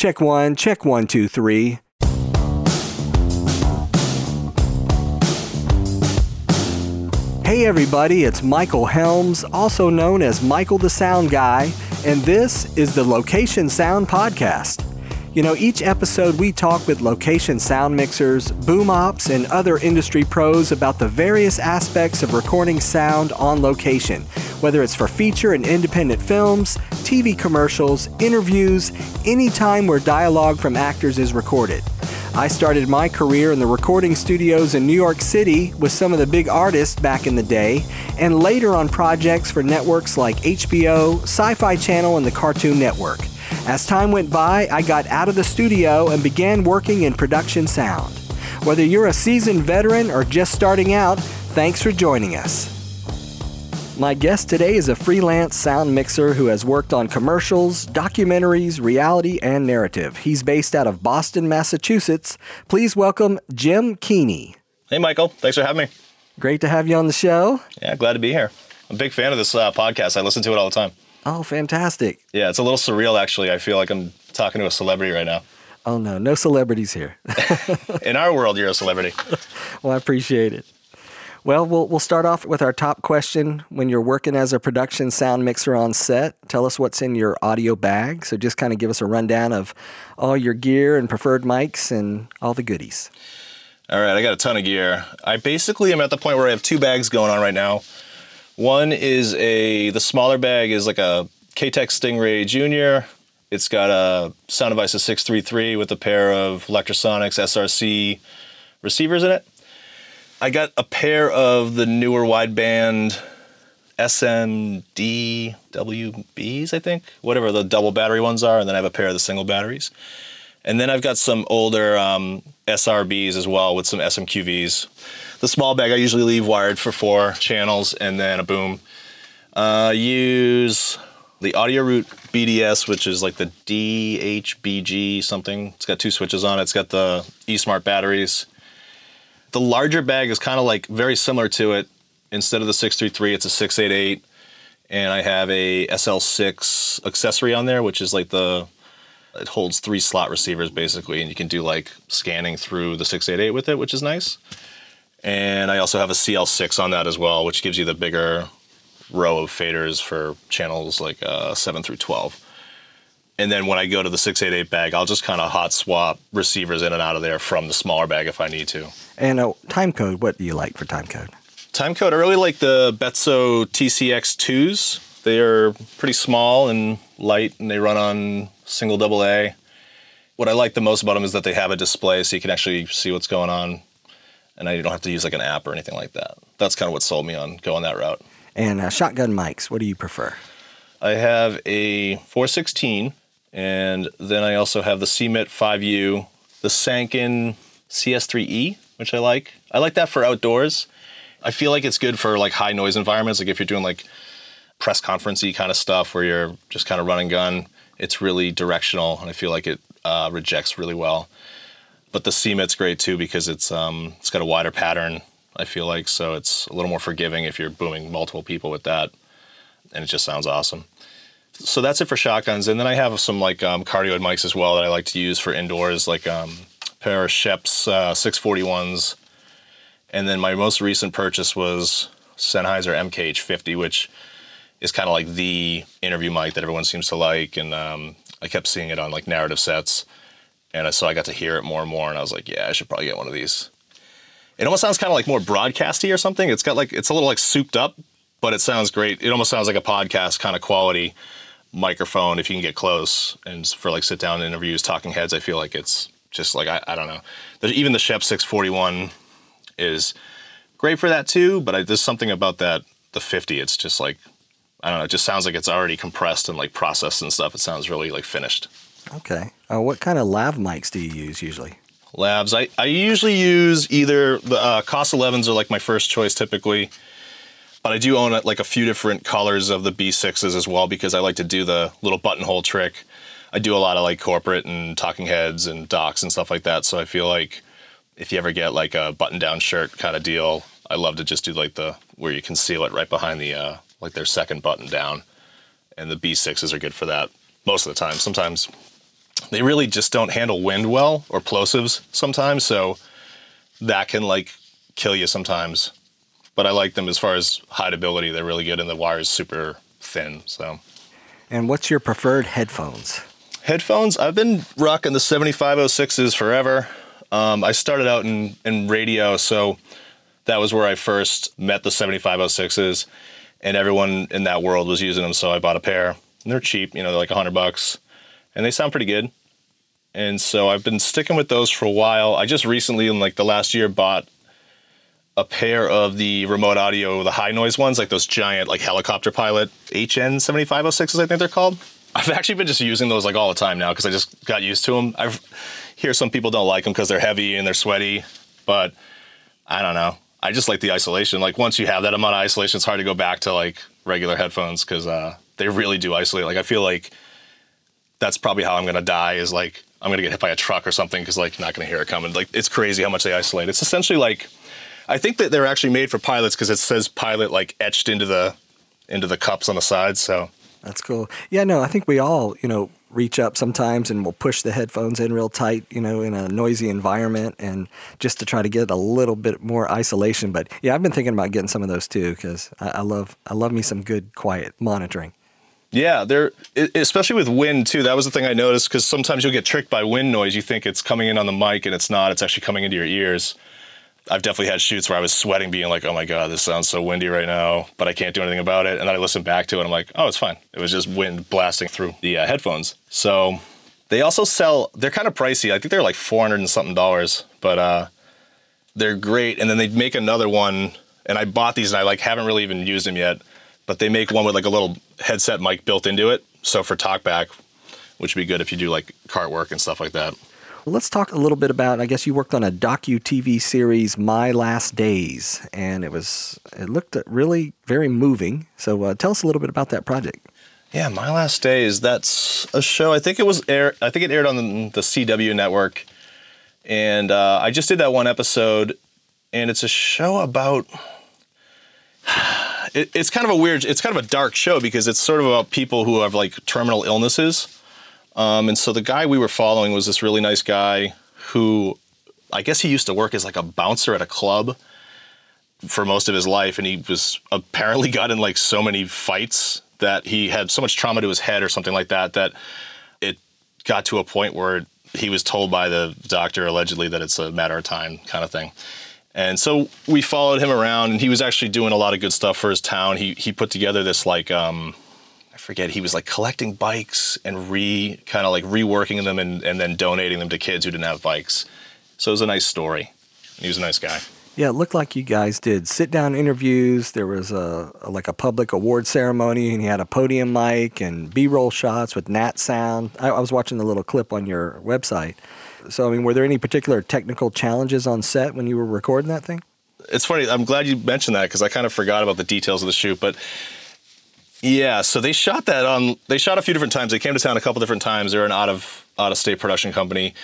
Check one, check one, two, three. Hey everybody, it's Michael Helms, also known as Michael the Sound Guy, and this is the Location Sound Podcast. You know, each episode we talk with location sound mixers, boom ops, and other industry pros about the various aspects of recording sound on location, whether it's for feature and independent films, TV commercials, interviews, any time where dialogue from actors is recorded. I started my career in the recording studios in New York City with some of the big artists back in the day, and later on projects for networks like HBO, Sci Fi Channel, and the Cartoon Network. As time went by, I got out of the studio and began working in production sound. Whether you're a seasoned veteran or just starting out, thanks for joining us. My guest today is a freelance sound mixer who has worked on commercials, documentaries, reality, and narrative. He's based out of Boston, Massachusetts. Please welcome Jim Keaney. Hey, Michael. Thanks for having me. Great to have you on the show. Yeah, glad to be here. I'm a big fan of this uh, podcast. I listen to it all the time. Oh, fantastic. Yeah, it's a little surreal, actually. I feel like I'm talking to a celebrity right now. Oh, no, no celebrities here. In our world, you're a celebrity. well, I appreciate it. Well, well, we'll start off with our top question. When you're working as a production sound mixer on set, tell us what's in your audio bag. So just kind of give us a rundown of all your gear and preferred mics and all the goodies. All right, I got a ton of gear. I basically am at the point where I have two bags going on right now. One is a the smaller bag is like a K-Tech Stingray Junior. It's got a Sound Devices 633 with a pair of Lectrosonics SRC receivers in it. I got a pair of the newer wideband SMDWBs, I think, whatever the double battery ones are, and then I have a pair of the single batteries. And then I've got some older um, SRBs as well with some SMQVs. The small bag I usually leave wired for four channels and then a boom. Uh, use the Audio Root BDS, which is like the DHBG something. It's got two switches on it. It's got the eSmart batteries. The larger bag is kind of like very similar to it. Instead of the 633, it's a 688. And I have a SL6 accessory on there, which is like the it holds three slot receivers basically, and you can do like scanning through the 688 with it, which is nice. And I also have a CL6 on that as well, which gives you the bigger row of faders for channels like uh, 7 through 12. And then when I go to the 688 bag, I'll just kind of hot swap receivers in and out of there from the smaller bag if I need to. And uh, time code, what do you like for time code? Time code, I really like the Betso TCX2s. They are pretty small and light, and they run on single double A. What I like the most about them is that they have a display so you can actually see what's going on, and I don't have to use like an app or anything like that. That's kind of what sold me on going that route. And uh, shotgun mics, what do you prefer? I have a 416, and then I also have the CMIT 5U, the Sanken CS3E, which I like. I like that for outdoors. I feel like it's good for like high noise environments, like if you're doing like press conferencey kind of stuff where you're just kind of running gun. It's really directional, and I feel like it uh, rejects really well. But the CMIT's great too because it's um, it's got a wider pattern. I feel like so it's a little more forgiving if you're booming multiple people with that, and it just sounds awesome. So that's it for shotguns, and then I have some like um, cardioid mics as well that I like to use for indoors, like um, pair of Schoeps uh, 641s, and then my most recent purchase was Sennheiser MKH50, which is kind of like the interview mic that everyone seems to like, and um, I kept seeing it on like narrative sets, and so I got to hear it more and more, and I was like, yeah, I should probably get one of these. It almost sounds kind of like more broadcasty or something. It's got like it's a little like souped up, but it sounds great. It almost sounds like a podcast kind of quality microphone if you can get close. And for like sit down interviews, talking heads, I feel like it's just like I, I don't know. There's, even the Schoeps 641 is great for that too, but I, there's something about that the 50. It's just like I don't know. It just sounds like it's already compressed and like processed and stuff. It sounds really like finished. Okay. Uh, what kind of lav mics do you use usually? Lavs. I, I usually use either the uh, COS 11s are like my first choice typically, but I do own like a few different colors of the B6s as well because I like to do the little buttonhole trick. I do a lot of like corporate and talking heads and docs and stuff like that. So I feel like if you ever get like a button down shirt kind of deal, I love to just do like the where you conceal it right behind the uh, like their second button down, and the B6s are good for that most of the time. Sometimes they really just don't handle wind well or plosives sometimes. So that can like kill you sometimes. But I like them as far as hideability. They're really good, and the wire is super thin. So. And what's your preferred headphones? Headphones. I've been rocking the 7506s forever. Um, I started out in in radio, so that was where I first met the 7506s, and everyone in that world was using them. So I bought a pair. And they're cheap, you know, they're like hundred bucks, and they sound pretty good. And so I've been sticking with those for a while. I just recently, in like the last year, bought a pair of the remote audio, the high noise ones, like those giant, like helicopter pilot HN 7506s, I think they're called. I've actually been just using those like all the time now because I just got used to them. I hear some people don't like them because they're heavy and they're sweaty, but I don't know. I just like the isolation. Like once you have that amount of isolation, it's hard to go back to like regular headphones because uh, they really do isolate. Like I feel like that's probably how I'm gonna die. Is like I'm gonna get hit by a truck or something because like not gonna hear it coming. Like it's crazy how much they isolate. It's essentially like I think that they're actually made for pilots because it says pilot like etched into the into the cups on the sides. So that's cool. Yeah, no, I think we all you know reach up sometimes and we'll push the headphones in real tight, you know, in a noisy environment and just to try to get a little bit more isolation. But yeah, I've been thinking about getting some of those too because I, I love I love me some good quiet monitoring. Yeah, they're especially with wind too. That was the thing I noticed because sometimes you'll get tricked by wind noise. You think it's coming in on the mic and it's not. It's actually coming into your ears. I've definitely had shoots where I was sweating, being like, "Oh my god, this sounds so windy right now," but I can't do anything about it. And then I listen back to it, and I'm like, "Oh, it's fine. It was just wind blasting through the uh, headphones." So they also sell. They're kind of pricey. I think they're like four hundred and something dollars, but uh, they're great. And then they make another one, and I bought these, and I like haven't really even used them yet but they make one with like a little headset mic built into it. So for talkback, which would be good if you do like cart work and stuff like that. Let's talk a little bit about. I guess you worked on a docu TV series, My Last Days, and it was it looked really very moving. So uh, tell us a little bit about that project. Yeah, My Last Days. That's a show. I think it was air. I think it aired on the, the CW network, and uh, I just did that one episode, and it's a show about it, it's kind of a weird, it's kind of a dark show because it's sort of about people who have like terminal illnesses. Um, and so the guy we were following was this really nice guy who I guess he used to work as like a bouncer at a club for most of his life. And he was apparently got in like so many fights that he had so much trauma to his head or something like that that it got to a point where he was told by the doctor allegedly that it's a matter of time kind of thing. And so we followed him around, and he was actually doing a lot of good stuff for his town. He he put together this like um, forget he was like collecting bikes and re kind of like reworking them and, and then donating them to kids who didn't have bikes. So it was a nice story. He was a nice guy. Yeah, it looked like you guys did sit down interviews. There was a, a like a public award ceremony, and he had a podium mic and B roll shots with Nat sound. I, I was watching the little clip on your website. So, I mean, were there any particular technical challenges on set when you were recording that thing? It's funny. I'm glad you mentioned that because I kind of forgot about the details of the shoot. But yeah, so they shot that on. They shot a few different times. They came to town a couple different times. They're an out of out of state production company.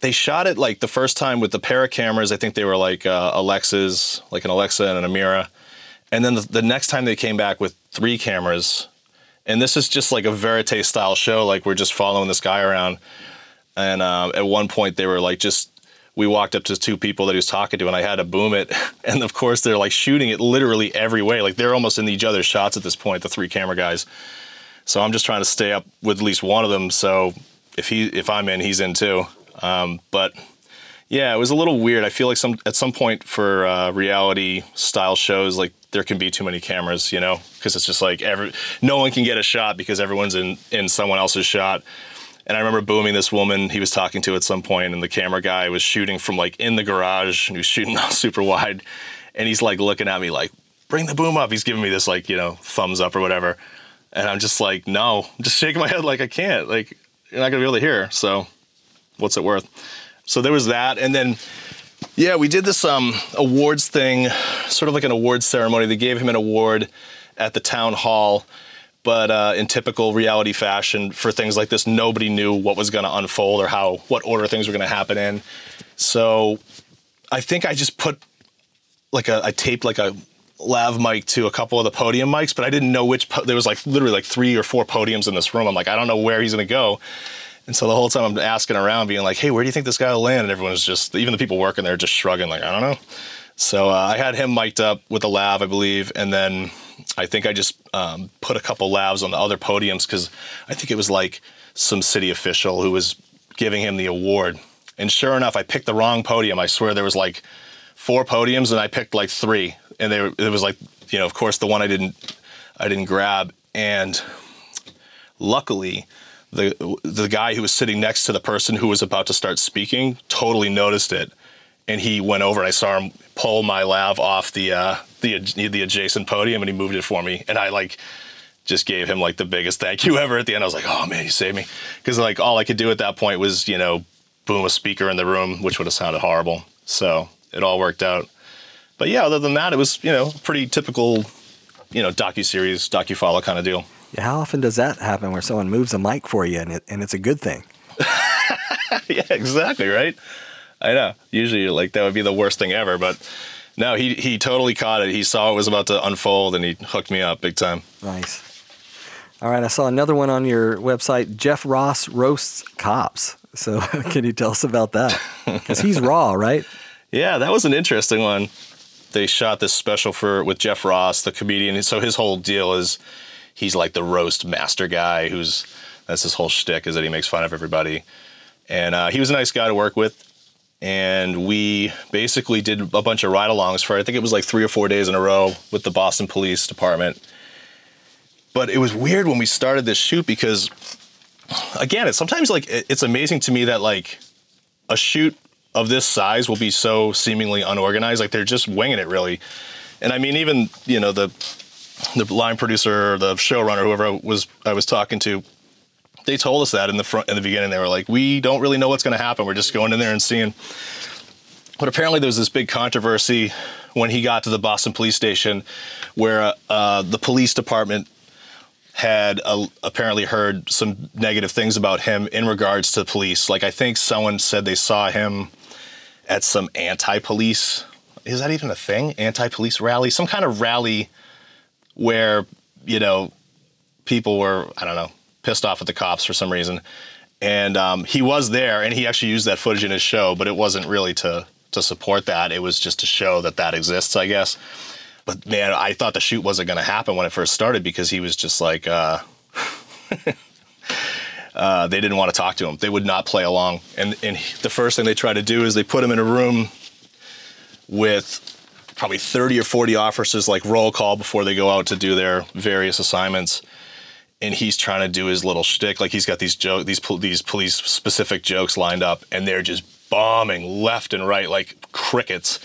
They shot it like the first time with the pair of cameras. I think they were like uh, Alexas, like an Alexa and an Amira. And then the, the next time they came back with three cameras, and this is just like a verite style show. Like we're just following this guy around and um, at one point, they were like, just we walked up to two people that he was talking to, and I had to boom it. And of course, they're like shooting it literally every way. Like they're almost in each other's shots at this point, the three camera guys. So I'm just trying to stay up with at least one of them. So if he if I'm in, he's in too. Um, but yeah, it was a little weird. I feel like some at some point for uh, reality style shows, like there can be too many cameras, you know, because it's just like every no one can get a shot because everyone's in in someone else's shot. And I remember booming this woman he was talking to at some point, and the camera guy was shooting from like in the garage, and he was shooting super wide. And he's like looking at me like, bring the boom up. He's giving me this like, you know, thumbs up or whatever. And I'm just like, no, I'm just shaking my head like I can't. Like, you're not gonna be able to hear. So what's it worth? So there was that. And then yeah, we did this um awards thing, sort of like an awards ceremony. They gave him an award at the town hall but uh, in typical reality fashion for things like this nobody knew what was going to unfold or how what order things were going to happen in so i think i just put like a i taped like a lav mic to a couple of the podium mics but i didn't know which po- there was like literally like three or four podiums in this room i'm like i don't know where he's going to go And so the whole time I'm asking around, being like, "Hey, where do you think this guy will land?" And everyone's just, even the people working there, just shrugging, like, "I don't know." So uh, I had him mic'd up with a lav, I believe, and then I think I just um, put a couple lavs on the other podiums because I think it was like some city official who was giving him the award. And sure enough, I picked the wrong podium. I swear there was like four podiums, and I picked like three, and they were, it was like you know, of course, the one I didn't I didn't grab, and luckily. The, the guy who was sitting next to the person who was about to start speaking totally noticed it and he went over and I saw him pull my lav off the uh, the the adjacent podium and he moved it for me and I like just gave him like the biggest thank you ever at the end. I was like, oh man, you saved me because like all I could do at that point was you know boom a speaker in the room, which would have sounded horrible. So it all worked out. But yeah, other than that, it was you know pretty typical you know docu series docu follow kind of deal. Yeah, how often does that happen where someone moves a mic for you and it, and it's a good thing? yeah, exactly right. I know. Usually, like that would be the worst thing ever, but no, he he totally caught it. He saw it was about to unfold, and he hooked me up big time. Nice. All right, I saw another one on your website. Jeff Ross roasts cops. So, can you tell us about that? Because he's raw, right? Yeah, that was an interesting one. They shot this special for with Jeff Ross, the comedian. So his whole deal is he's like the roast master guy. Who's that's his whole shtick is that he makes fun of everybody. And uh, he was a nice guy to work with and we basically did a bunch of ride-alongs for I think it was like three or four days in a row with the Boston Police Department. But it was weird when we started this shoot because, again, it's sometimes like it's amazing to me that like a shoot of this size will be so seemingly unorganized. Like they're just winging it really. And I mean, even you know the the line producer or the showrunner, whoever was I was talking to, they told us that in the front in the beginning. They were like, "We don't really know what's going to happen. We're just going in there and seeing." But apparently, there was this big controversy when he got to the Boston police station, where uh, the police department had uh, apparently heard some negative things about him in regards to the police. Like I think someone said they saw him at some anti-police. Is that even a thing? Anti-police rally, some kind of rally where you know people were I don't know pissed off at the cops for some reason. And um, he was there, and he actually used that footage in his show, but it wasn't really to to support that. It was just to show that that exists, I guess. But man, I thought the shoot wasn't going to happen when it first started because he was just like, uh, uh, they didn't want to talk to him. They would not play along. And and the first thing they try to do is they put him in a room with probably 30 or 40 officers, like roll call before they go out to do their various assignments and he's trying to do his little shtick. Like he's got these joke, these these police specific jokes lined up, and they're just bombing left and right like crickets.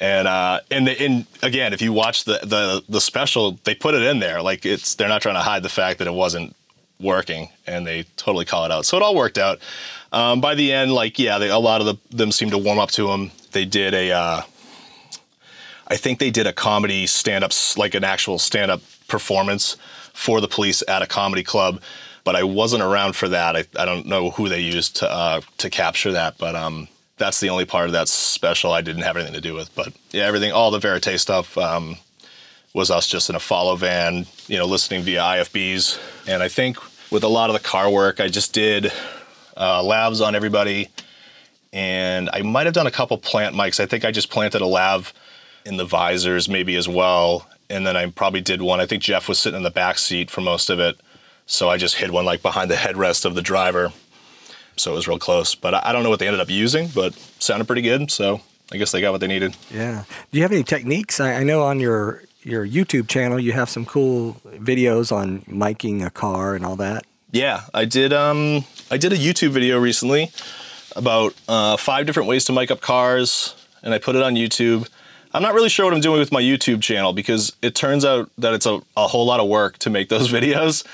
And uh, and the, and again, if you watch the, the the special, they put it in there. Like it's they're not trying to hide the fact that it wasn't working, and they totally call it out. So it all worked out. Um, by the end, like yeah, they, a lot of the, them seemed to warm up to him. They did a, uh, I think they did a comedy stand up, like an actual stand up performance for the police at a comedy club. But I wasn't around for that. I, I don't know who they used to uh, to capture that, but um, that's the only part of that special I didn't have anything to do with. But yeah, everything, all the Verite stuff um, was us just in a follow van, you know, listening via IFBs. And I think with a lot of the car work, I just did uh, lavs on everybody. And I might have done a couple plant mics. I think I just planted a lav in the visors maybe as well and then I probably did one. I think Jeff was sitting in the back seat for most of it, so I just hid one like behind the headrest of the driver. So it was real close, but I don't know what they ended up using, but sounded pretty good. So I guess they got what they needed. Yeah. Do you have any techniques? I, I know on your your YouTube channel you have some cool videos on miking a car and all that. Yeah, I did. Um, I did a YouTube video recently about uh, five different ways to mic up cars, and I put it on YouTube. I'm not really sure what I'm doing with my YouTube channel because it turns out that it's a, a whole lot of work to make those videos.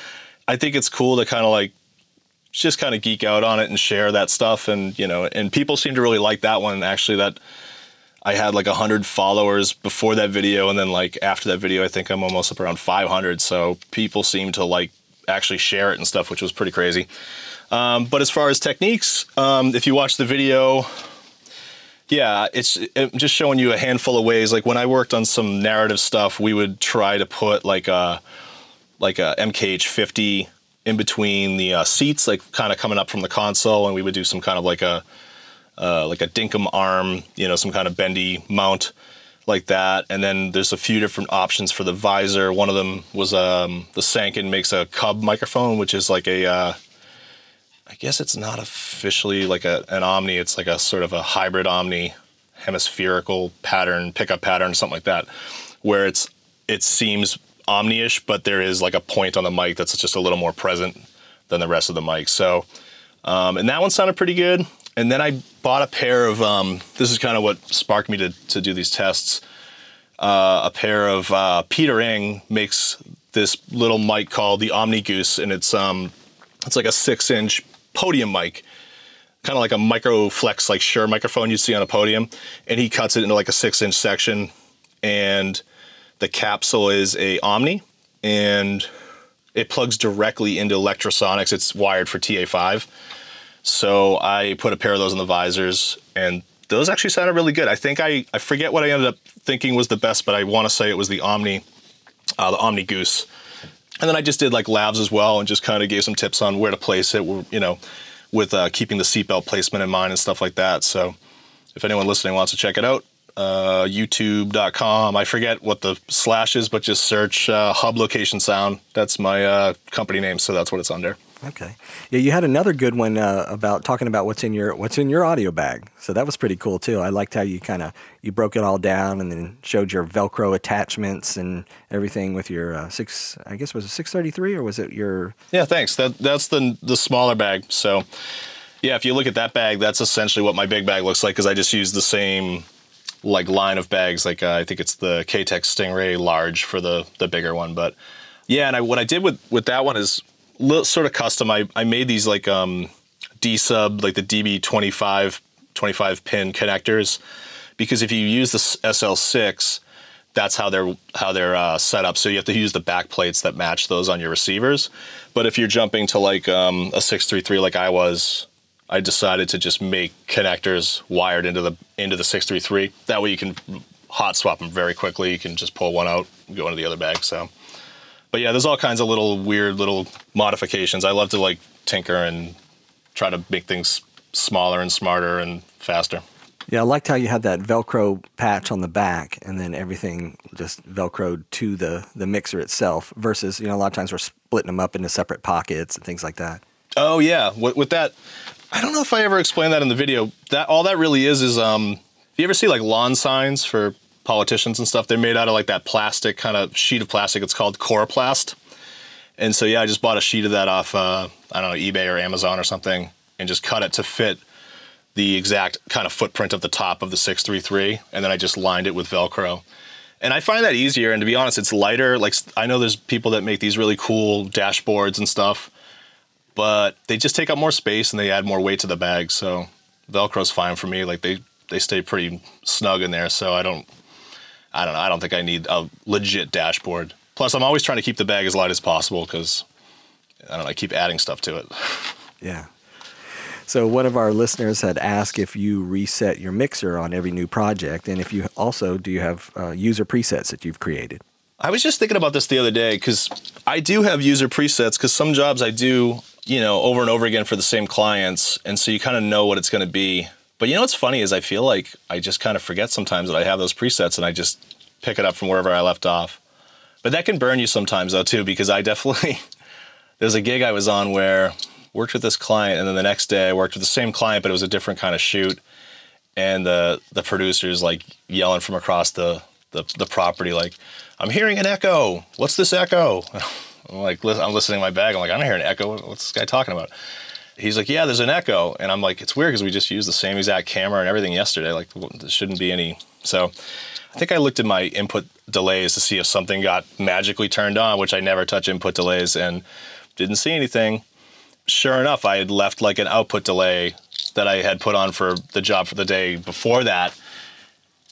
I think it's cool to kind of like just kind of geek out on it and share that stuff and you know and people seem to really like that one. Actually that I had like 100 followers before that video and then like after that video I think I'm almost up around 500 so people seem to like actually share it and stuff which was pretty crazy. Um, but as far as techniques um, if you watch the video yeah, it's it, just showing you a handful of ways. Like when I worked on some narrative stuff, we would try to put like a like a MKH50 in between the uh, seats, like kind of coming up from the console, and we would do some kind of like a uh, like a dinkum arm, you know, some kind of bendy mount like that. And then there's a few different options for the visor. One of them was um, the Sanken makes a Cub microphone, which is like a uh, I guess it's not officially like a, an Omni. It's like a sort of a hybrid Omni hemispherical pattern, pickup pattern, something like that, where it's it seems Omni-ish, but there is like a point on the mic that's just a little more present than the rest of the mic. So, um, and that one sounded pretty good. And then I bought a pair of. Um, this is kind of what sparked me to to do these tests. Uh, a pair of uh, Peter Eng makes this little mic called the Omni Goose, and it's um, it's like a six inch podium mic, kind of like a micro flex, like Shure microphone you'd see on a podium. And he cuts it into like a six inch section, and the capsule is a Omni, and it plugs directly into Lectrosonics. It's wired for TA5. So I put a pair of those in the visors, and those actually sounded really good. I think I I forget what I ended up thinking was the best, but I want to say it was the Omni, uh, the Omni Goose. And then I just did like lavs as well, and just kind of gave some tips on where to place it. You know, with uh, keeping the seatbelt placement in mind and stuff like that. So if anyone listening wants to check it out, uh, youtube.com. I forget what the slash is, but just search uh, Hub Location Sound. That's my uh, company name, so that's what it's under. Okay. Yeah, you had another good one uh, about talking about what's in your what's in your audio bag. So that was pretty cool too. I liked how you kind of you broke it all down and then showed your Velcro attachments and everything with your uh, six. I guess was it six thirty three or was it your? Yeah, thanks. That that's the the smaller bag. So yeah, if you look at that bag, that's essentially what my big bag looks like because I just use the same like line of bags. Like uh, I think it's the K-Tech Stingray large for the the bigger one, but yeah. And I, what I did with with that one is little, sort of custom. I, I made these like um, D sub, like the DB 25, 25 pin connectors, because if you use the SL6, that's how they're how they're uh, set up. So you have to use the back plates that match those on your receivers. But if you're jumping to like um, a 633 like I was, I decided to just make connectors wired into the into the 633. That way you can hot swap them very quickly. You can just pull one out, go into the other bag. So but yeah, there's all kinds of little weird little modifications. I love to like tinker and try to make things smaller and smarter and faster. Yeah, I liked how you had that Velcro patch on the back, and then everything just Velcroed to the the mixer itself. Versus, you know, a lot of times we're splitting them up into separate pockets and things like that. Oh yeah, with, with that, I don't know if I ever explained that in the video. That all that really is is um, you ever see like lawn signs for politicians and stuff. They're made out of like that plastic kind of sheet of plastic. It's called Coroplast. And so yeah, I just bought a sheet of that off uh, I don't know eBay or Amazon or something, and just cut it to fit the exact kind of footprint of the top of the 633, and then I just lined it with Velcro. And I find that easier. And to be honest, it's lighter. Like I know there's people that make these really cool dashboards and stuff, but they just take up more space and they add more weight to the bag. So Velcro's fine for me. Like they they stay pretty snug in there, so I don't I don't know. I don't think I need a legit dashboard. Plus, I'm always trying to keep the bag as light as possible because I don't know. I keep adding stuff to it. Yeah. So one of our listeners had asked if you reset your mixer on every new project, and if you also do you have uh, user presets that you've created. I was just thinking about this the other day because I do have user presets because some jobs I do, you know, over and over again for the same clients, and so you kind of know what it's going to be. But you know what's funny is I feel like I just kind of forget sometimes that I have those presets and I just pick it up from wherever I left off. But that can burn you sometimes though too because I definitely there's a gig I was on where worked with this client and then the next day I worked with the same client but it was a different kind of shoot and the the producers like yelling from across the the, the property like I'm hearing an echo. What's this echo? I'm like I'm listening to my bag. I'm like I don't hear an echo. What's this guy talking about? He's like, yeah, there's an echo, and I'm like, it's weird because we just used the same exact camera and everything yesterday. Like, there shouldn't be any. So, I think I looked at my input delays to see if something got magically turned on, which I never touch input delays, and didn't see anything. Sure enough, I had left like an output delay that I had put on for the job for the day before that.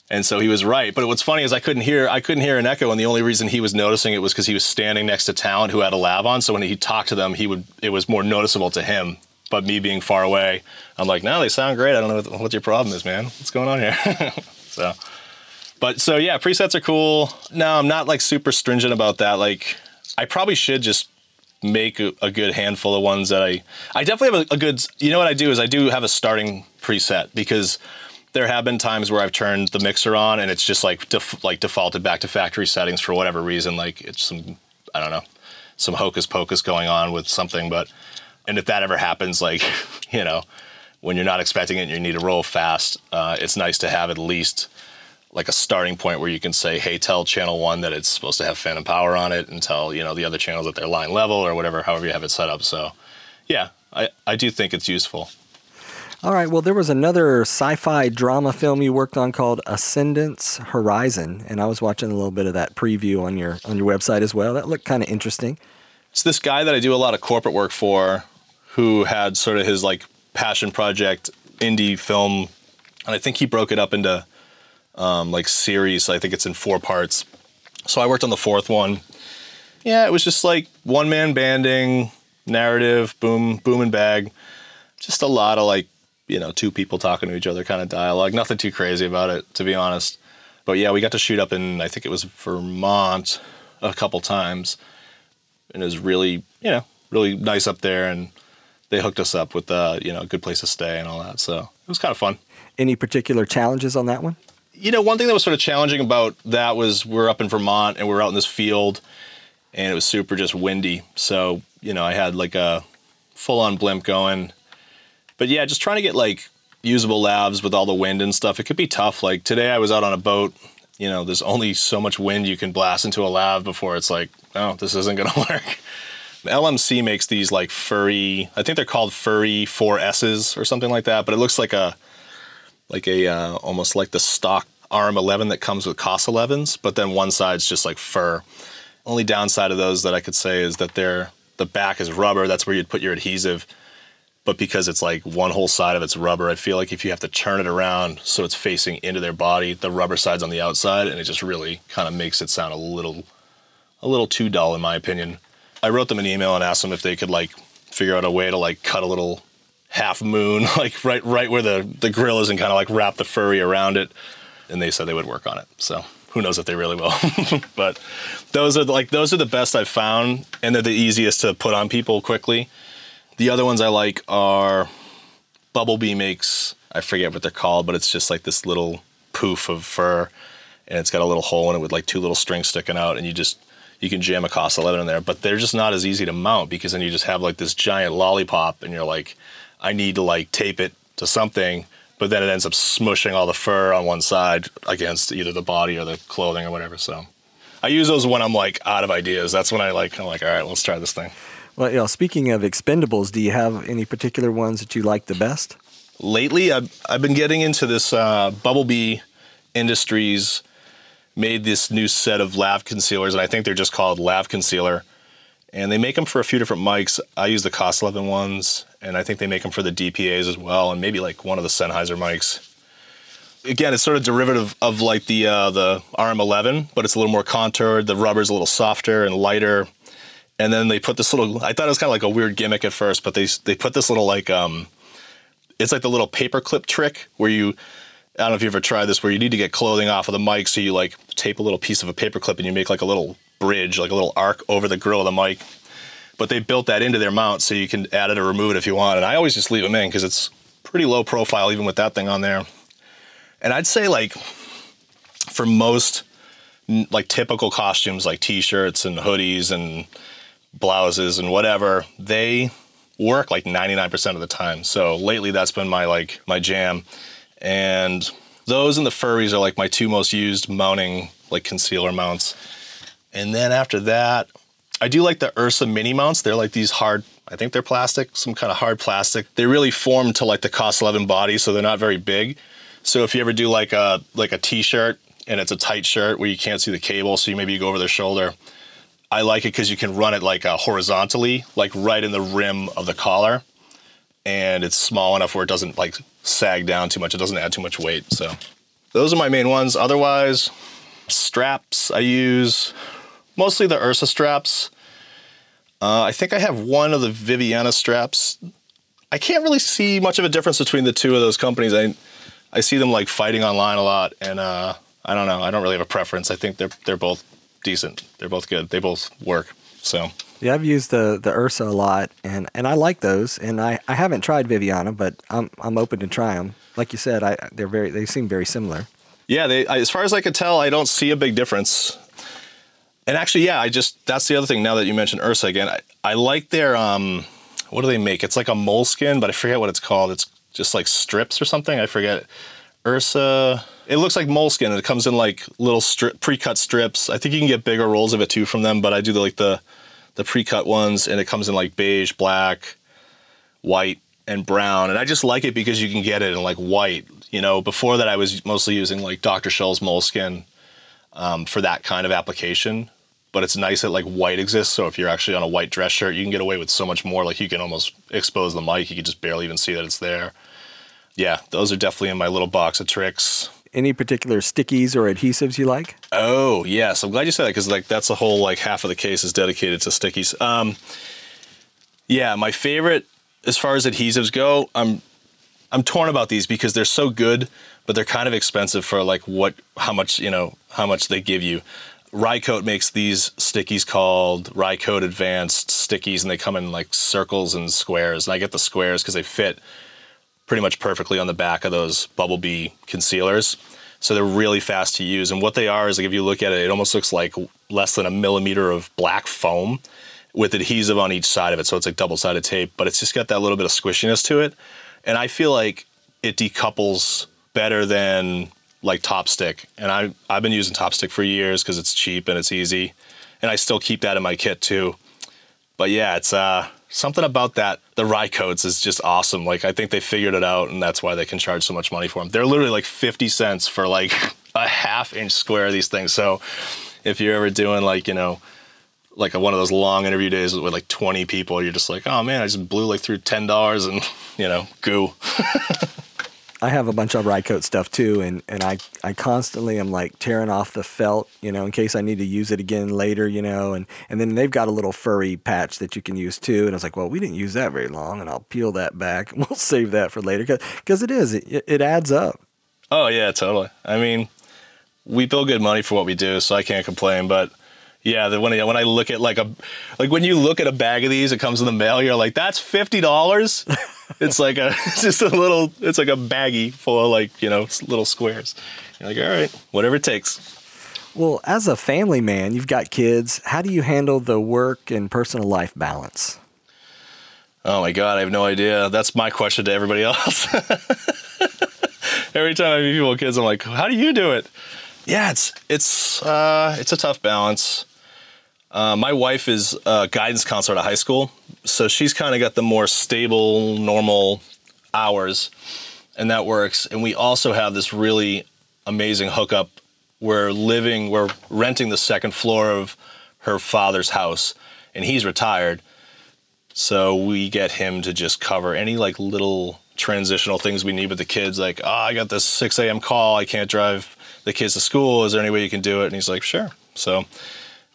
And so he was right. But what's funny is I couldn't hear I couldn't hear an echo, and the only reason he was noticing it was because he was standing next to talent who had a lav on. So when he talked to them, he would it was more noticeable to him but me being far away, I'm like, no, they sound great. I don't know what, what your problem is, man. What's going on here? so, but so yeah, presets are cool. No, I'm not like super stringent about that. Like, I probably should just make a, a good handful of ones that I I definitely have a, a good. You know what I do is I do have a starting preset because there have been times where I've turned the mixer on and it's just like def, like defaulted back to factory settings for whatever reason. Like it's some I don't know some hocus pocus going on with something, but and if that ever happens, like you know when you're not expecting it and you need to roll fast, uh, it's nice to have at least like a starting point where you can say, hey, tell channel one that it's supposed to have phantom power on it and tell, you know, the other channels that they're line level or whatever, however you have it set up. So yeah, I, I do think it's useful. All right. Well, there was another sci-fi drama film you worked on called Ascendance Horizon, and I was watching a little bit of that preview on your on your website as well. That looked kind of interesting. It's this guy that I do a lot of corporate work for, who had sort of his like passion project indie film, and I think he broke it up into um, like series. I think it's in four parts. So I worked on the fourth one. Yeah, it was just like one man banding, narrative, boom, boom and bag. Just a lot of like, you know, two people talking to each other kind of dialogue. Nothing too crazy about it, to be honest. But yeah, we got to shoot up in, I think it was Vermont a couple times. And it was really, you know, really nice up there. And they hooked us up with, uh, you know, a good place to stay and all that. So it was kind of fun. Any particular challenges on that one? you know, one thing that was sort of challenging about that was we're up in Vermont and we're out in this field and it was super just windy. So, you know, I had like a full on blimp going. But yeah, just trying to get like usable lavs with all the wind and stuff, it could be tough. Like today I was out on a boat, you know, there's only so much wind you can blast into a lav before it's like, oh, this isn't going to work. LMC makes these like furry, I think they're called furry 4Ss or something like that, but it looks like a like a uh, almost like the stock RM11 that comes with COS 11s, but then one side's just like fur. Only downside of those that I could say is that they're the back is rubber. That's where you'd put your adhesive. But because it's like one whole side of it's rubber, I feel like if you have to turn it around so it's facing into their body, the rubber side's on the outside, and it just really kind of makes it sound a little, a little too dull in my opinion. I wrote them an email and asked them if they could like figure out a way to like cut a little half moon, like right right where the the grill is, and kind of like wrap the furry around it. And they said they would work on it. So who knows if they really will? but those are like those are the best I've found, and they're the easiest to put on people quickly. The other ones I like are Bubblebee makes I forget what they're called, but it's just like this little poof of fur, and it's got a little hole in it with like two little strings sticking out, and you just you can jam a COS 11 in there, but they're just not as easy to mount because then you just have like this giant lollipop, and you're like, I need to like tape it to something, but then it ends up smushing all the fur on one side against either the body or the clothing or whatever. So I use those when I'm like out of ideas. That's when I like I'm like, all right, let's try this thing. Well, you know, speaking of expendables, do you have any particular ones that you like the best? Lately, I've, I've been getting into this uh, Bubblebee Industries made this new set of lav concealers, and I think they're just called lav concealer. And they make them for a few different mics. I use the COS 11 ones, and I think they make them for the DPAs as well, and maybe like one of the Sennheiser mics. Again, it's sort of derivative of like the uh, the RM11, but it's a little more contoured. The rubber's a little softer and lighter. And then they put this little. I thought it was kind of like a weird gimmick at first, but they they put this little like um, it's like the little paper clip trick where you. I don't know if you ever tried this, where you need to get clothing off of the mic, so you like tape a little piece of a paper clip and you make like a little bridge, like a little arc over the grill of the mic but they built that into their mount so you can add it or remove it if you want. And I always just leave them in because it's pretty low profile even with that thing on there. And I'd say like for most like typical costumes like t-shirts and hoodies and blouses and whatever, they work like 99% of the time. So lately that's been my like my jam. And those and the furries are like my two most used mounting like concealer mounts. And then after that, I do like the Ursa mini mounts. They're like these hard, I think they're plastic, some kind of hard plastic. They really form to like the COS 11 body, so they're not very big. So if you ever do like a like a t-shirt and it's a tight shirt where you can't see the cable, so you maybe you go over the shoulder. I like it because you can run it like horizontally, like right in the rim of the collar, and it's small enough where it doesn't like sag down too much. It doesn't add too much weight. So those are my main ones. Otherwise, straps I use mostly the Ursa straps. Uh, I think I have one of the Viviana straps. I can't really see much of a difference between the two of those companies. I I see them like fighting online a lot, and uh, I don't know. I don't really have a preference. I think they're they're both decent. They're both good. They both work. So Yeah, I've used the the Ursa a lot, and, and I like those. And I, I haven't tried Viviana, but I'm I'm open to try them. Like you said, I they're very they seem very similar. Yeah, they, as far as I could tell, I don't see a big difference. And actually, yeah, I just that's the other thing. Now that you mentioned Ursa again, I, I like their um, what do they make? It's like a moleskin, but I forget what it's called. It's just like strips or something. I forget. Ursa. It looks like moleskin, it comes in like little strip, pre-cut strips. I think you can get bigger rolls of it too from them, but I do the, like the the pre-cut ones, and it comes in like beige, black, white, and brown. And I just like it because you can get it in like white. You know, before that I was mostly using like Dr. Scholl's moleskin um, for that kind of application. But it's nice that like white exists. So if you're actually on a white dress shirt, you can get away with so much more. Like you can almost expose the mic. You can just barely even see that it's there. Yeah, those are definitely in my little box of tricks. Any particular stickies or adhesives you like? Oh yes, I'm glad you said that because like that's a whole like half of the case is dedicated to stickies. Um, yeah, my favorite as far as adhesives go, I'm I'm torn about these because they're so good, but they're kind of expensive for like what how much you know how much they give you. Rycote makes these stickies called Rycote Advanced Stickies, and they come in like circles and squares. And I get the squares because they fit pretty much perfectly on the back of those Bubblebee concealers. So they're really fast to use. And what they are is like if you look at it, it almost looks like less than a millimeter of black foam with adhesive on each side of it. So it's like double sided tape, but it's just got that little bit of squishiness to it. And I feel like it decouples better than like Top Stick. And I, I've been using Top Stick for years because it's cheap and it's easy. And I still keep that in my kit too. But yeah, it's uh, something about that. The Rycotes is just awesome. Like I think they figured it out, and that's why they can charge so much money for them. They're literally like fifty cents for like a half inch square of these things. So if you're ever doing like you know like a, one of those long interview days with, like 20 people, you're just like, oh man, I just blew like through ten dollars and you know goo. I have a bunch of Rycote stuff too, and, and I, I constantly am like tearing off the felt, you know, in case I need to use it again later, you know, and, and then they've got a little furry patch that you can use too. And I was like, well, we didn't use that very long, and I'll peel that back and we'll save that for later because it is, it, it adds up. Oh, yeah, totally. I mean, we bill good money for what we do, so I can't complain, but yeah, the, when I, when I look at like a like when you look at a bag of these, it comes in the mail. You're like, that's fifty dollars. it's like a it's just a little. It's like a baggie full of like you know little squares. You're like, all right, whatever it takes. Well, as a family man, you've got kids. How do you handle the work and personal life balance? Oh my God, I have no idea. That's my question to everybody else. Every time I meet people with kids, I'm like, how do you do it? Yeah, it's it's uh, it's a tough balance. Uh, my wife is a guidance counselor at high school, so she's kind of got the more stable, normal hours, and that works. And we also have this really amazing hookup. We're living, we're renting the second floor of her father's house, and he's retired. So we get him to just cover any like little transitional things we need with the kids. Like, oh, I got this 6 a.m. call. I can't drive the kids to school. Is there any way you can do it? And he's like, sure. So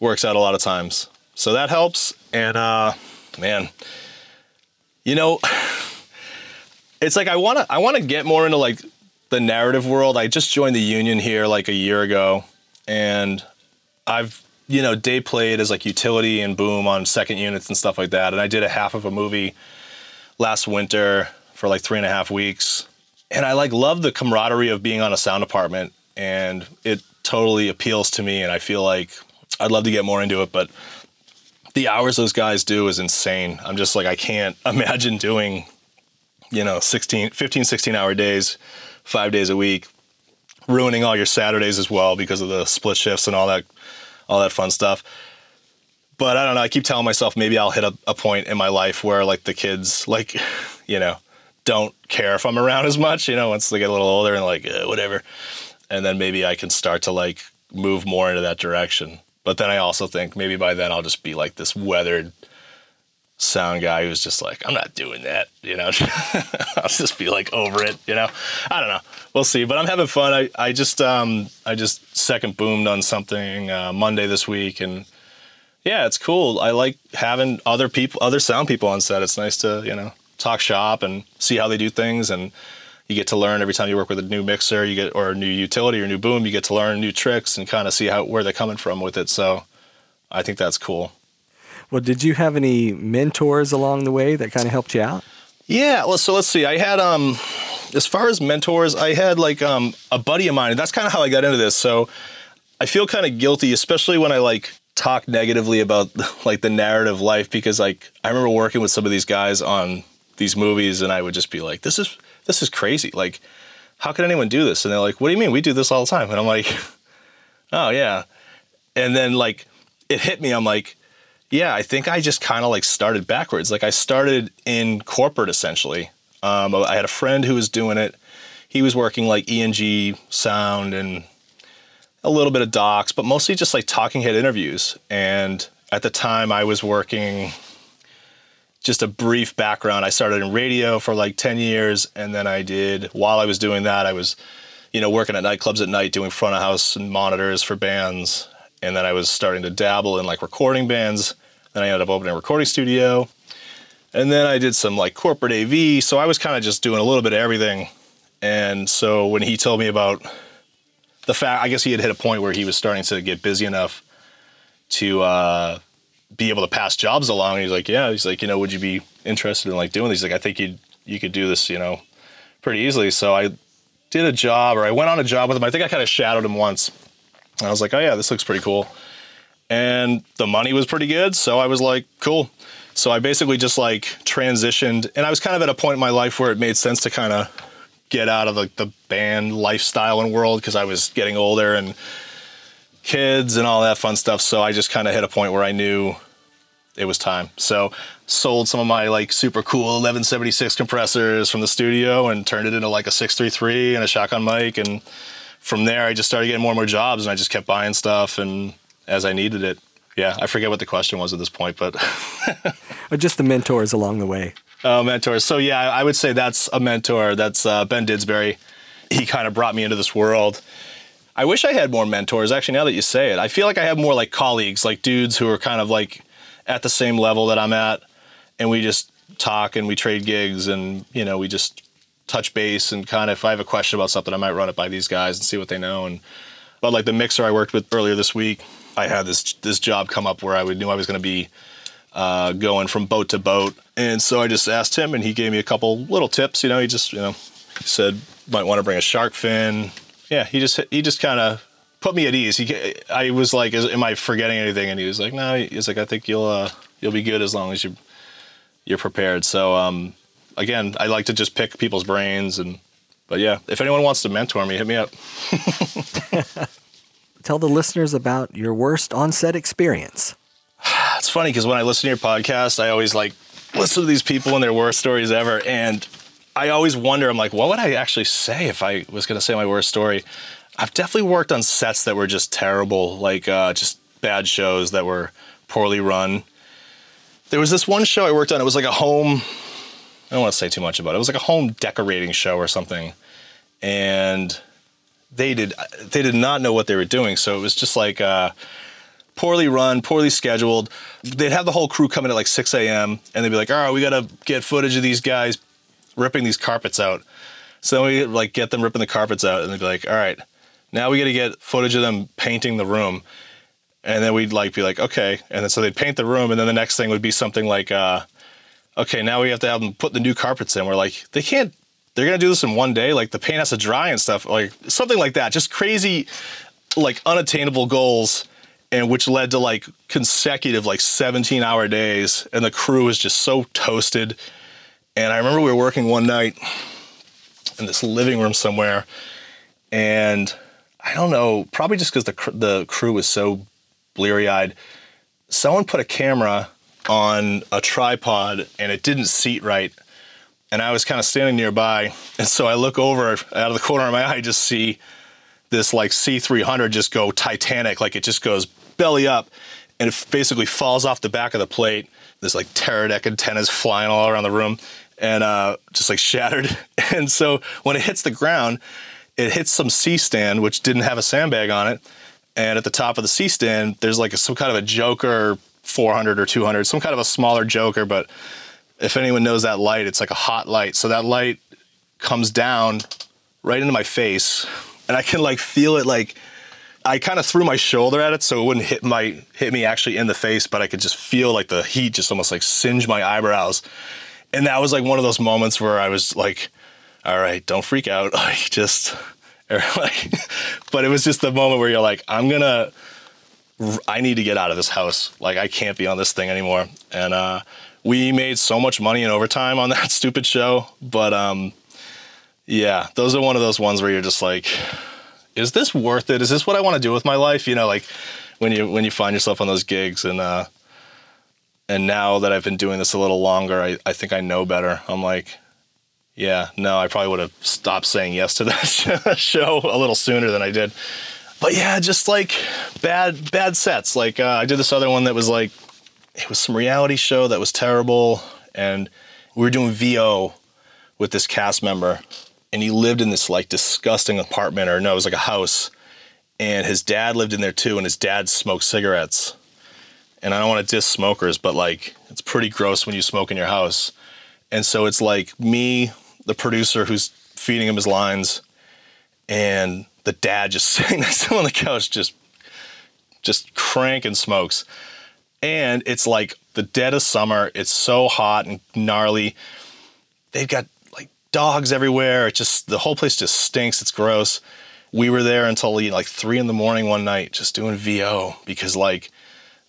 works out a lot of times. So that helps. And uh, man, you know, it's like I want to I want to get more into like the narrative world. I just joined the union here like a year ago, and I've you know day played as like utility and boom on second units and stuff like that. And I did a half of a movie last winter for like three and a half weeks, and I like love the camaraderie of being on a sound department, and it totally appeals to me. And I feel like I'd love to get more into it, but the hours those guys do is insane. I'm just like, I can't imagine doing, you know, 16, 15, 16 hour days, five days a week, ruining all your Saturdays as well because of the split shifts and all that, all that fun stuff. But I don't know. I keep telling myself maybe I'll hit a, a point in my life where like the kids, like, you know, don't care if I'm around as much, you know, once they get a little older and like, uh, whatever. And then maybe I can start to like move more into that direction. But then I also think maybe by then I'll just be like this weathered sound guy who's just like, I'm not doing that, you know. I'll just be like over it, you know. I don't know. We'll see. But I'm having fun. I, I just um I just second boomed on something uh, Monday this week and yeah, it's cool. I like having other people other sound people on set. It's nice to, you know, talk shop and see how they do things and you get to learn every time you work with a new mixer, you get or a new utility or new boom, you get to learn new tricks and kind of see how where they're coming from with it. So I think that's cool. Well, did you have any mentors along the way that kind of helped you out? Yeah, well, so let's see. I had um as far as mentors, I had like um a buddy of mine, and that's kind of how I got into this. So I feel kind of guilty, especially when I like talk negatively about like the narrative life because like I remember working with some of these guys on these movies and I would just be like, This is this is crazy. Like, how could anyone do this? And they're like, What do you mean? We do this all the time. And I'm like, Oh yeah. And then like it hit me, I'm like, yeah, I think I just kind of like started backwards. Like I started in corporate essentially. Um, I had a friend who was doing it. He was working like ENG sound and a little bit of docs, but mostly just like talking head interviews. And at the time, I was working just a brief background. I started in radio for like 10 years. And then I did, while I was doing that, I was, you know, working at nightclubs at night, doing front of house and monitors for bands. And then I was starting to dabble in like recording bands. Then I ended up opening a recording studio. And then I did some like corporate AV. So I was kind of just doing a little bit of everything. And so when he told me about the fact, I guess he had hit a point where he was starting to get busy enough to uh, be able to pass jobs along. And he's like, yeah, he's like, you know, would you be interested in like doing these? Like, I think you you could do this, you know, pretty easily. So I did a job, or I went on a job with him. I think I kind of shadowed him once. And I was like, oh yeah, this looks pretty cool. And the money was pretty good, so I was like, cool. So I basically just like transitioned, and I was kind of at a point in my life where it made sense to kind of get out of the, the band lifestyle and world because I was getting older and kids and all that fun stuff. So I just kind of hit a point where I knew it was time. So sold some of my like super cool 1176 compressors from the studio and turned it into like a 633 and a shotgun mic. And from there, I just started getting more and more jobs and I just kept buying stuff and as I needed it. Yeah, I forget what the question was at this point, but just the mentors along the way. Oh, mentors. So yeah, I would say that's a mentor. That's uh, Ben Didsbury. He kind of brought me into this world. I wish I had more mentors. Actually, now that you say it, I feel like I have more like colleagues, like dudes who are kind of like at the same level that I'm at, and we just talk and we trade gigs, and you know we just touch base and kind of if I have a question about something, I might run it by these guys and see what they know. And but like the mixer I worked with earlier this week, I had this this job come up where I knew I was going to be uh, going from boat to boat. And so I just asked him, and he gave me a couple little tips. You know, he just, you know, he said might want to bring a shark fin. Yeah, he just he just kind of put me at ease. He, I was like, "Am I forgetting anything?" And he was like, "No." He's like, "I think you'll uh, you'll be good as long as you you're prepared." So um, again, I like to just pick people's brains and. But yeah, if anyone wants to mentor me, hit me up. Tell the listeners about your worst on-set experience it's funny because when I listen to your podcast, I always like listen to these people and their worst stories ever. And I always wonder, I'm like, what would I actually say if I was going to say my worst story? I've definitely worked on sets that were just terrible, like uh, just bad shows that were poorly run. There was this one show I worked on. It was like a home. I don't want to say too much about it. It was like a home decorating show or something, and they did they did not know what they were doing. So it was just like. Uh, poorly run, poorly scheduled. They'd have the whole crew come in at like 6 a.m. and they'd be like, all right, we got to get footage of these guys ripping these carpets out. So we like get them ripping the carpets out and they'd be like, all right, now we got to get footage of them painting the room. And then we'd like be like, okay. And then so they'd paint the room. And then the next thing would be something like, uh, okay, now we have to have them put the new carpets in. We're like, they can't, they're to do this in one day. Like the paint has to dry and stuff, like something like that. Just crazy, like unattainable goals and which led to like consecutive like 17 hour days and the crew was just so toasted and i remember we were working one night in this living room somewhere and i don't know probably just because the, the crew was so bleary-eyed someone put a camera on a tripod and it didn't seat right and i was kind of standing nearby and so i look over out of the corner of my eye just see this like c300 just go titanic like it just goes belly up, and it basically falls off the back of the plate. There's like Teradek antennas flying all around the room, and uh, just like shattered. And so when it hits the ground, it hits some C stand which didn't have a sandbag on it, and at the top of the C stand there's like a, some kind of a Joker 400 or 200, some kind of a smaller Joker, but if anyone knows that light, it's like a hot light. So that light comes down right into my face, and I can like feel it like I kind of threw my shoulder at it so it wouldn't hit my hit me actually in the face, but I could just feel like the heat just almost like singe my eyebrows. And that was like one of those moments where I was like, all right, don't freak out. Like just like but it was just the moment where you're like, I'm gonna I need to get out of this house. Like I can't be on this thing anymore. And uh we made so much money in overtime on that stupid show. But um yeah, those are one of those ones where you're just like, is this worth it? Is this what I want to do with my life? You know, like when you when you find yourself on those gigs and uh and now that I've been doing this a little longer, I, I think I know better. I'm like, yeah, no, I probably would have stopped saying yes to that show a little sooner than I did. But yeah, just like bad bad sets. Like uh, I did this other one that was like it was some reality show that was terrible, and we were doing VO with this cast member, and he lived in this like disgusting apartment or no, it was like a house, and his dad lived in there too, and his dad smoked cigarettes. And I don't want to diss smokers, but like it's pretty gross when you smoke in your house. And so it's like me, the producer who's feeding him his lines, and the dad just sitting next to him on the couch, just just cranking smokes. And it's like the dead of summer. It's so hot and gnarly. They've got like dogs everywhere. It just the whole place just stinks. It's gross. We were there until like three in the morning one night, just doing VO because like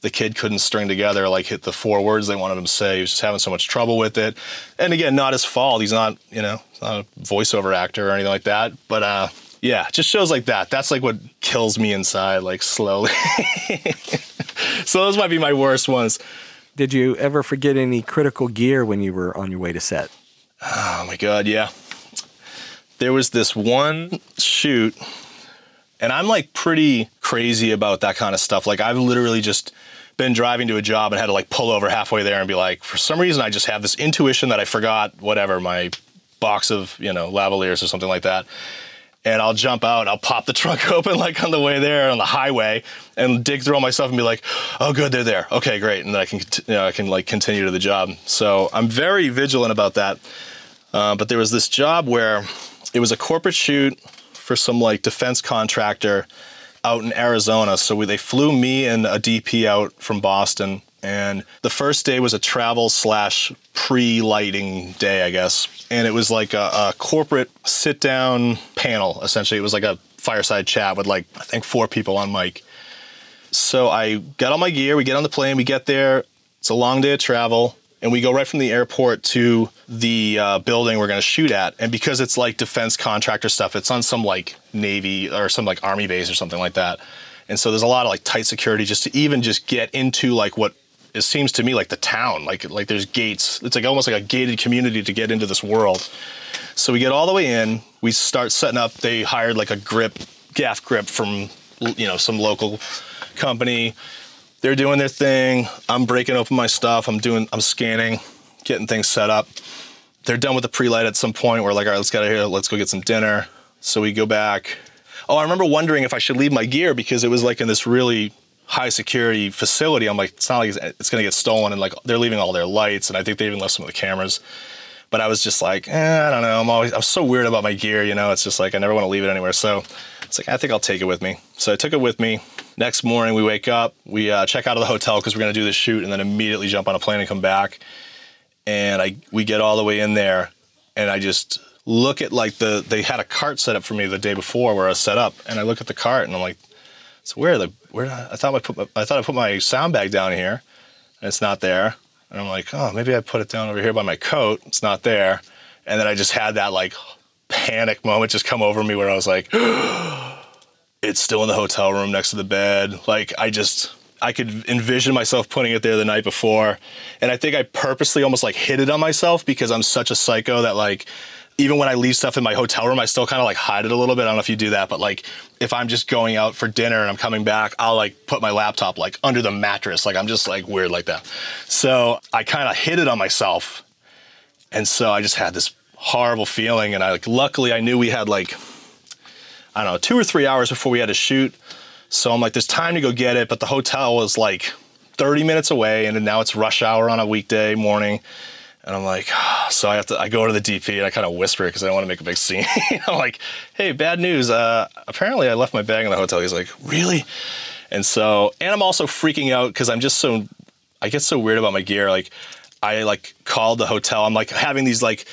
the kid couldn't string together like hit the four words they wanted him to say. He was just having so much trouble with it. And again, not his fault. He's not, you know, not a voiceover actor or anything like that. But uh, yeah, just shows like that. That's like what kills me inside, like slowly. so those might be my worst ones. Did you ever forget any critical gear when you were on your way to set? Oh my god, yeah. There was this one shoot and I'm like pretty crazy about that kind of stuff. Like I've literally just been driving to a job and had to like pull over halfway there and be like, for some reason, I just have this intuition that I forgot whatever my box of you know lavaliers or something like that. And I'll jump out, I'll pop the trunk open like on the way there on the highway, and dig through all my stuff and be like, "Oh, good, they're there. Okay, great." And then I can, you know, I can like continue to the job. So I'm very vigilant about that. Uh, but there was this job where it was a corporate shoot for some like defense contractor out in Arizona. So we, they flew me and a DP out from Boston. And the first day was a travel slash pre lighting day, I guess. And it was like a, a corporate sit down panel, essentially. It was like a fireside chat with like, I think, four people on mic. So I got all my gear, we get on the plane, we get there. It's a long day of travel and we go right from the airport to the uh, building we're going to shoot at. And because it's like defense contractor stuff, it's on some like Navy or some like Army base or something like that. And so there's a lot of like tight security just to even just get into like what it seems to me like the town. Like like there's gates. It's like almost like a gated community to get into this world. So we get all the way in. We start setting up. They hired like a grip, gaff grip from you know some local company they're doing their thing. I'm breaking open my stuff. I'm doing, I'm scanning, getting things set up. They're done with the pre-light at some point. We're like, all right, let's get out of here. Let's go get some dinner. So we go back. Oh, I remember wondering if I should leave my gear because it was like in this really high security facility. I'm like, it's not like it's going to get stolen. And like, they're leaving all their lights. And I think they even left some of the cameras. But I was just like, eh, I don't know. I'm always, I'm so weird about my gear. You know, it's just like, I never want to leave it anywhere. So it's like, I think I'll take it with me. So I took it with me. Next morning, we wake up, we uh, check out of the hotel because we're going to do this shoot, and then immediately jump on a plane and come back. And I we get all the way in there, and I just look at like the they had a cart set up for me the day before where I was set up, and I look at the cart and I'm like, so where the where I, thought I put my, I thought I put my sound bag down here, and it's not there. And I'm like, oh, maybe I put it down over here by my coat. It's not there. And then I just had that like panic moment just come over me where I was like. it's still in the hotel room next to the bed. Like I just I could envision myself putting it there the night before. And I think I purposely almost like hid it on myself because I'm such a psycho that like even when I leave stuff in my hotel room, I still kind of like hide it a little bit. I don't know if you do that, but like if I'm just going out for dinner and I'm coming back, I'll like put my laptop like under the mattress. Like I'm just like weird like that. So I kind of hid it on myself. And so I just had this horrible feeling. And I like, luckily I knew we had like I don't know, two or three hours before we had to shoot. So I'm like, there's time to go get it, but the hotel was like 30 minutes away, and now it's rush hour on a weekday morning. And I'm like, so I have to, I go to the DP and I kind of whisper because I don't want to make a big scene. I'm like, hey, bad news. Uh, apparently I left my bag in the hotel. He's like, really? And so, and I'm also freaking out because I'm just so, I get so weird about my gear. Like, I like called the hotel. I'm like having these like,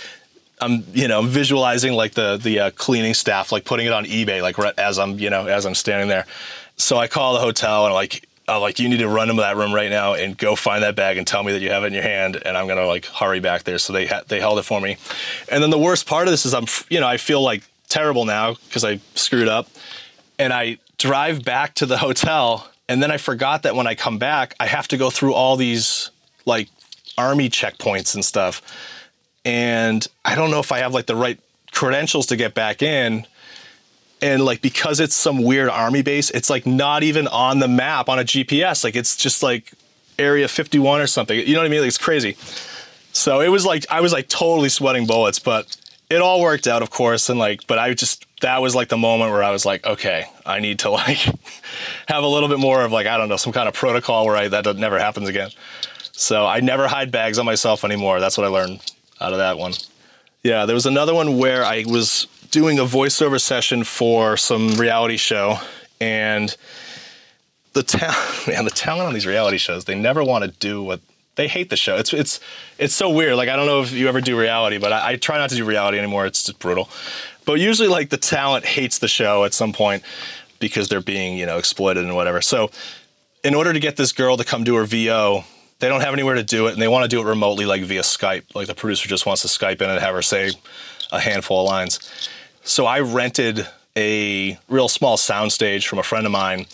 I'm you know I'm visualizing like the the uh, cleaning staff like putting it on eBay like right as I'm you know as I'm standing there. So I call the hotel and like I'm like you need to run into that room right now and go find that bag and tell me that you have it in your hand and I'm gonna like hurry back there. So they ha- they held it for me. And then the worst part of this is I'm you know I feel like terrible now because I screwed up, and I drive back to the hotel and then I forgot that when I come back I have to go through all these like army checkpoints and stuff and I don't know if I have like the right credentials to get back in. And like because it's some weird army base, it's like not even on the map on a GPS. Like it's just like area 51 or something. You know what I mean? Like it's crazy. So it was like I was like totally sweating bullets, but it all worked out, of course. And like, but I just that was like the moment where I was like, okay, I need to like have a little bit more of like I don't know some kind of protocol where I that never happens again. So I never hide bags on myself anymore. That's what I learned out of that one. Yeah, there was another one where I was doing a voiceover session for some reality show, and the town, man, the talent on these reality shows, they never want to do what they hate the show. It's it's it's so weird. Like I don't know if you ever do reality, but I, I try not to do reality anymore. It's just brutal. But usually, like the talent hates the show at some point because they're being you know exploited and whatever. So, in order to get this girl to come do her VO, they don't have anywhere to do it and they want to do it remotely like via Skype. Like the producer just wants to Skype in and have her say a handful of lines. So I rented a real small soundstage from a friend of mine.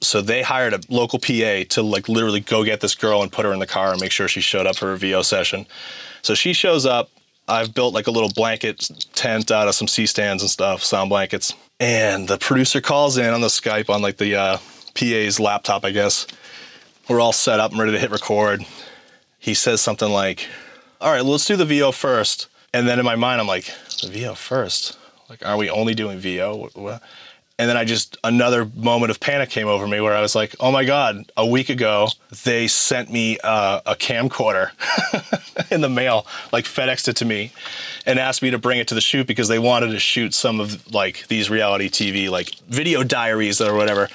So they hired a local PA to like literally go get this girl and put her in the car and make sure she showed up for her VO session. So she shows up. I've built like a little blanket tent out of some C stands and stuff, sound blankets. And the producer calls in on the Skype on like the uh, PA's laptop, I guess we're all set up and ready to hit record. He says something like, All right, let's do the VO first. And then in my mind, I'm like, The VO first? Like, are we only doing VO? And then I just, another moment of panic came over me where I was like, Oh my God, a week ago, they sent me uh, a camcorder in the mail, like FedExed it to me and asked me to bring it to the shoot because they wanted to shoot some of like these reality TV, like video diaries or whatever.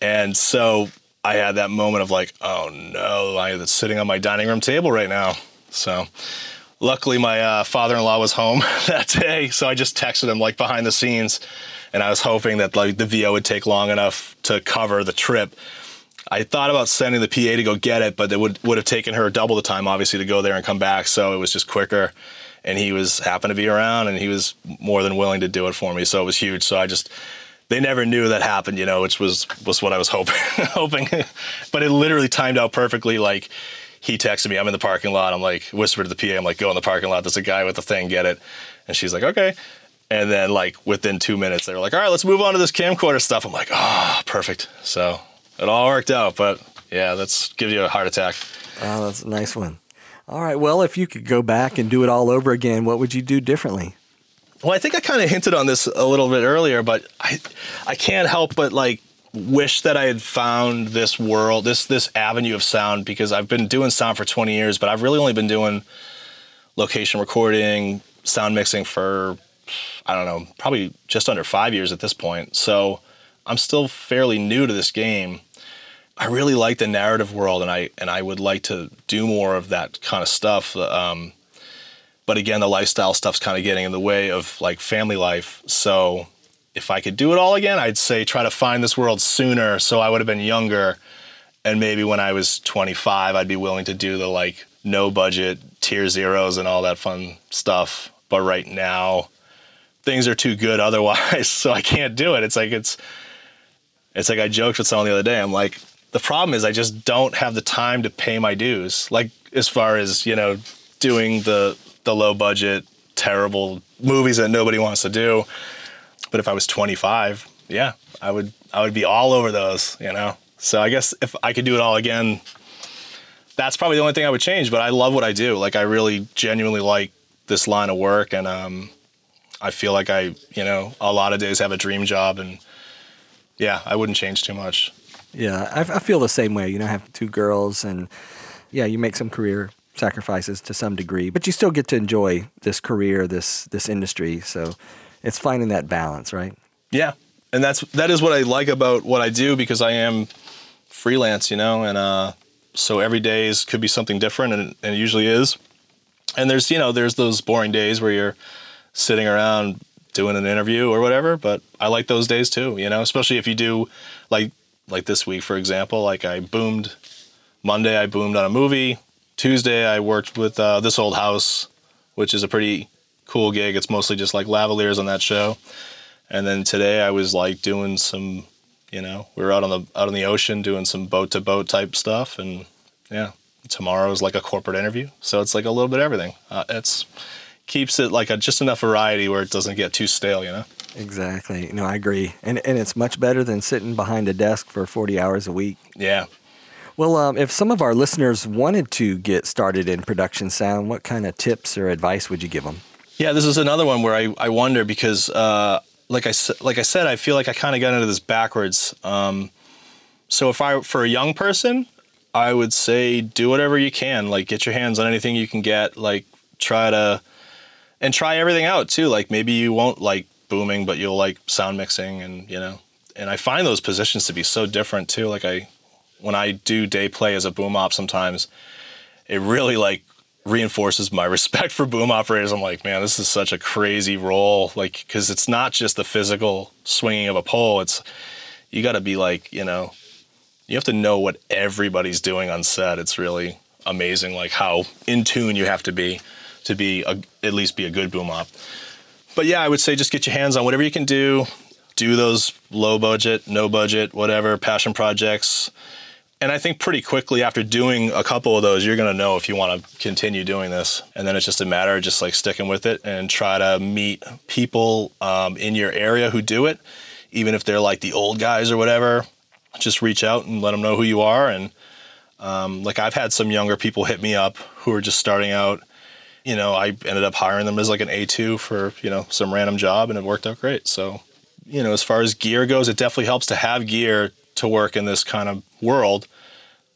And so I had that moment of like, oh no, I'm sitting on my dining room table right now. So luckily my uh, father-in-law was home that day. So I just texted him like behind the scenes and I was hoping that like the VO would take long enough to cover the trip. I thought about sending the PA to go get it, but it would, would have taken her double the time, obviously, to go there and come back. So it was just quicker. And he was happened to be around, and he was more than willing to do it for me. So it was huge. So I just they never knew that happened, you know, which was was what I was hoping hoping. but it literally timed out perfectly. Like he texted me, I'm in the parking lot. I'm like whispered to the PA, I'm like, go in the parking lot. There's a guy with the thing, get it. And she's like, okay. And then like within two minutes, they were like, all right, let's move on to this camcorder stuff. I'm like, oh, perfect. So it all worked out. But yeah, that's gives you a heart attack. Oh, that's a nice one. All right. Well, if you could go back and do it all over again, what would you do differently? Well, I think I kind of hinted on this a little bit earlier, but I I can't help but like wish that I had found this world, this this avenue of sound because I've been doing sound for 20 years, but I've really only been doing location recording, sound mixing for I don't know, probably just under 5 years at this point. So, I'm still fairly new to this game. I really like the narrative world and I and I would like to do more of that kind of stuff. Um, but again, the lifestyle stuff's kind of getting in the way of like family life. So if I could do it all again, I'd say try to find this world sooner. So I would have been younger. And maybe when I was 25, I'd be willing to do the like no budget tier zeros and all that fun stuff. But right now, things are too good otherwise. So I can't do it. It's like, it's, it's like I joked with someone the other day. I'm like, the problem is I just don't have the time to pay my dues. Like, as far as, you know, doing the the low budget, terrible movies that nobody wants to do. But if I was 25, yeah, I would I would be all over those, you know. So I guess if I could do it all again, that's probably the only thing I would change. But I love what I do. Like I really genuinely like this line of work, and um, I feel like I, you know, a lot of days have a dream job, and yeah, I wouldn't change too much. Yeah, I, I feel the same way. You know, I have two girls, and yeah, you make some career sacrifices to some degree, but you still get to enjoy this career, this this industry. So it's finding that balance, right? Yeah, and that's that is what I like about what I do because I am freelance, you know, and uh, so every day is could be something different, and, and it usually is. And there's you know there's those boring days where you're sitting around doing an interview or whatever, but I like those days too, you know, especially if you do like like this week for example, like I boomed Monday I boomed on a movie, Tuesday I worked with uh, This Old House, which is a pretty cool gig. It's mostly just like lavaliers on that show. And then today I was like doing some, you know, we were out on the out on the ocean doing some boat to boat type stuff and yeah, tomorrow is like a corporate interview. So it's like a little bit of everything. Uh, it's keeps it like a, just enough variety where it doesn't get too stale, you know? Exactly. No, I agree. And, and it's much better than sitting behind a desk for 40 hours a week. Yeah. Well, um, if some of our listeners wanted to get started in production sound, what kind of tips or advice would you give them? Yeah, this is another one where I, I wonder because, uh, like I like I said, I feel like I kind of got into this backwards. Um, so if I for a young person, I would say do whatever you can. Like get your hands on anything you can get. Like try to and try everything out too. Like maybe you won't like booming, but you'll like sound mixing and you know. And I find those positions to be so different too. Like I, when I do day play as a boom op, sometimes it really like reinforces my respect for boom operators. I'm like, man, this is such a crazy role. Like, because it's not just the physical swinging of a pole. It's you got to be like, you know, you have to know what everybody's doing on set. It's really amazing, like how in tune you have to be to be a, at least be a good boom op. But yeah, I would say just get your hands on whatever you can do. Do those low budget, no budget, whatever passion projects. And I think pretty quickly after doing a couple of those, you're going to know if you want to continue doing this. And then it's just a matter of just like sticking with it and try to meet people um, in your area who do it, even if they're like the old guys or whatever. Just reach out and let them know who you are. And um, like I've had some younger people hit me up who are just starting out you know, I ended up hiring them as like an A2 for, you know, some random job and it worked out great. So, you know, as far as gear goes, it definitely helps to have gear to work in this kind of world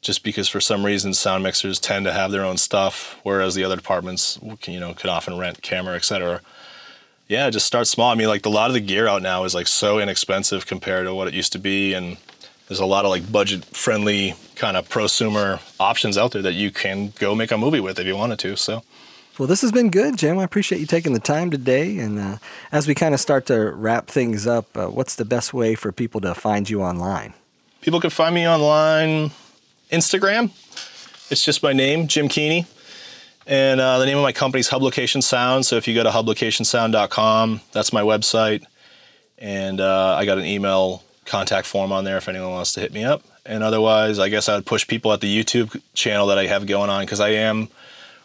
just because for some reason sound mixers tend to have their own stuff whereas the other departments can, you know could often rent camera etc yeah just start small i mean like a lot of the gear out now is like so inexpensive compared to what it used to be and there's a lot of like budget friendly kind of prosumer options out there that you can go make a movie with if you wanted to so well, this has been good, Jim. I appreciate you taking the time today. And uh, as we kind of start to wrap things up, uh, what's the best way for people to find you online? People can find me online, Instagram. It's just my name, Jim Keaney. And uh, the name of my company is Hub Location Sound. So if you go to hublocationsound.com, that's my website. And uh, I got an email contact form on there if anyone wants to hit me up. And otherwise, I guess I would push people at the YouTube channel that I have going on because I am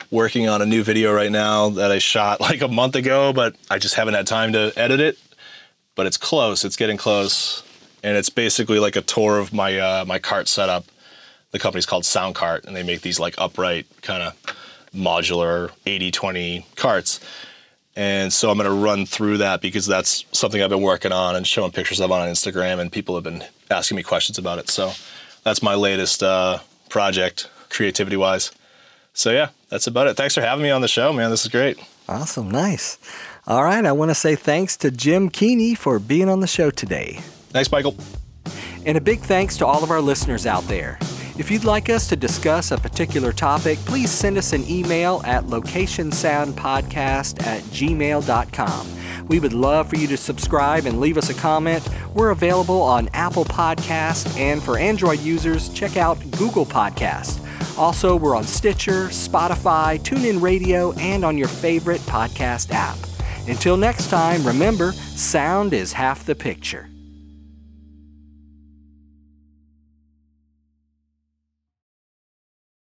working on a new video right now that I shot like a month ago, but I just haven't had time to edit it. But it's close. It's getting close, and it's basically like a tour of my uh, my cart setup. The company's called SoundCart, and they make these like upright kind of modular 80-20 carts. And so I'm going to run through that because that's something I've been working on and showing pictures of on Instagram, and people have been asking me questions about it. So that's my latest uh, project, creativity wise. So yeah, that's about it. Thanks for having me on the show, man. This is great. Awesome. Nice. All right. I want to say thanks to Jim Keaney for being on the show today. Thanks, Michael. And a big thanks to all of our listeners out there. If you'd like us to discuss a particular topic, please send us an email at locationsoundpodcast at gmail.com. We would love for you to subscribe and leave us a comment. We're available on Apple Podcast, and for Android users, check out Google Podcast. Also, we're on Stitcher, Spotify, TuneIn Radio, and on your favorite podcast app. Until next time, remember, sound is half the picture.